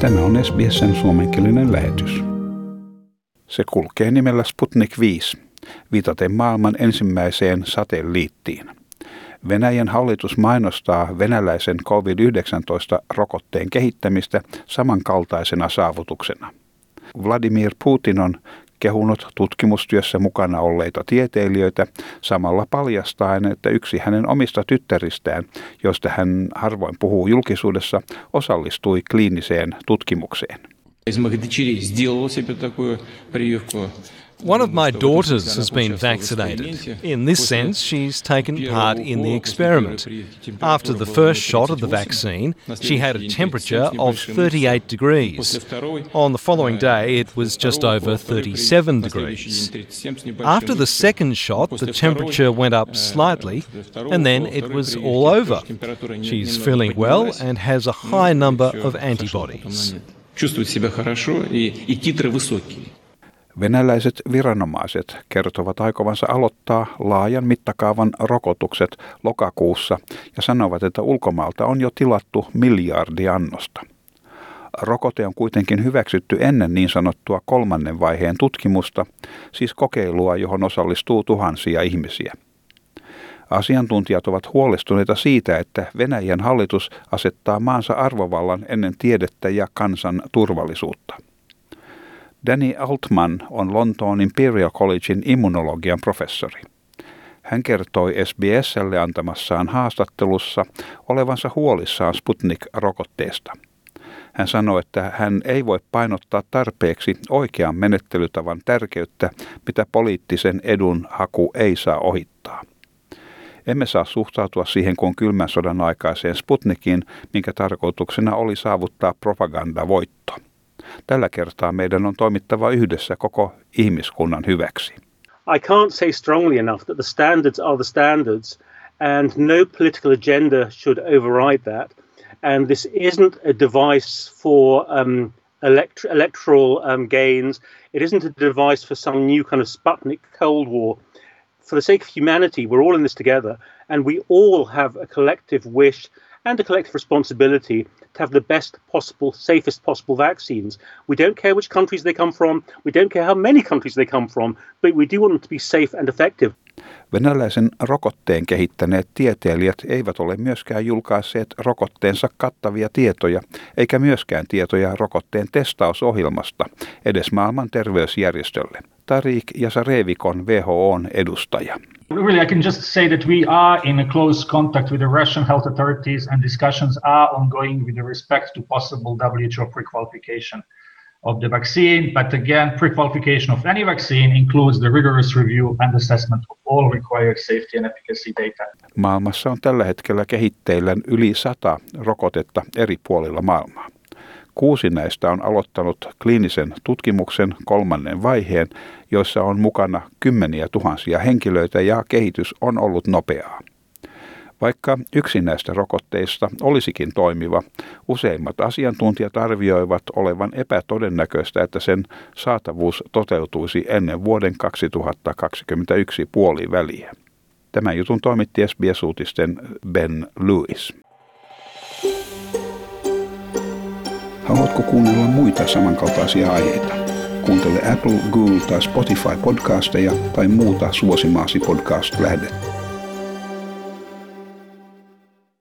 Tämä on SBSn suomenkielinen lähetys. Se kulkee nimellä Sputnik 5, viitaten maailman ensimmäiseen satelliittiin. Venäjän hallitus mainostaa venäläisen COVID-19-rokotteen kehittämistä samankaltaisena saavutuksena. Vladimir Putin on kehunut tutkimustyössä mukana olleita tieteilijöitä samalla paljastaen, että yksi hänen omista tyttäristään, josta hän harvoin puhuu julkisuudessa, osallistui kliiniseen tutkimukseen. One of my daughters has been vaccinated. In this sense, she's taken part in the experiment. After the first shot of the vaccine, she had a temperature of 38 degrees. On the following day, it was just over 37 degrees. After the second shot, the temperature went up slightly, and then it was all over. She's feeling well and has a high number of antibodies. Чувствует себя хорошо и, и титры высокие. Venäläiset viranomaiset kertovat aikovansa aloittaa laajan mittakaavan rokotukset lokakuussa ja sanovat, että ulkomaalta on jo tilattu miljardi annosta. Rokote on kuitenkin hyväksytty ennen niin sanottua kolmannen vaiheen tutkimusta, siis kokeilua, johon osallistuu tuhansia ihmisiä. Asiantuntijat ovat huolestuneita siitä, että Venäjän hallitus asettaa maansa arvovallan ennen tiedettä ja kansan turvallisuutta. Danny Altman on Lontoon Imperial Collegein immunologian professori. Hän kertoi SBSlle antamassaan haastattelussa olevansa huolissaan Sputnik-rokotteesta. Hän sanoi, että hän ei voi painottaa tarpeeksi oikean menettelytavan tärkeyttä, mitä poliittisen edun haku ei saa ohittaa. Emme saa suhtautua siihen kuin kylmän sodan aikaiseen Sputnikiin, minkä tarkoituksena oli saavuttaa propagandavoitto. Tällä kertaa meidän on toimittava yhdessä koko ihmiskunnan hyväksi. I can't say strongly enough that the standards are the standards and no political agenda should override that. And this isn't a device for um, elect- electoral um, gains. It isn't a device for some new kind of Sputnik Cold War. For the sake of humanity, we're all in this together, and we all have a collective wish and a collective responsibility to have the best possible, safest possible vaccines. We don't care which countries they come from, we don't care how many countries they come from, but we do want them to be safe and effective. Venäläisen rokotteen kehittäneet tieteilijät eivät ole myöskään julkaisseet rokotteensa kattavia tietoja, eikä myöskään tietoja rokotteen testausohjelmasta, edes maailman terveysjärjestölle. Tarik Jasarevikon WHOn edustaja. Really, I can just say that we are in a close contact with the Russian health authorities, and discussions are ongoing with respect to possible WHO pre-qualification of the vaccine. But again, pre-qualification of any vaccine includes the rigorous review and assessment of all required safety and efficacy data. Maailmassa on tällä hetkellä kehitteillä yli sata rokotetta eri puolilla maailmaa. Kuusi näistä on aloittanut kliinisen tutkimuksen kolmannen vaiheen, joissa on mukana kymmeniä tuhansia henkilöitä ja kehitys on ollut nopeaa. Vaikka yksi näistä rokotteista olisikin toimiva, useimmat asiantuntijat arvioivat olevan epätodennäköistä, että sen saatavuus toteutuisi ennen vuoden 2021 puoliväliä. Tämän jutun toimitti SBS-uutisten Ben Lewis. Haluatko kuunnella muita samankaltaisia aiheita? Kuuntele Apple, Google tai Spotify podcasteja tai muuta suosimaasi podcast-lähdettä.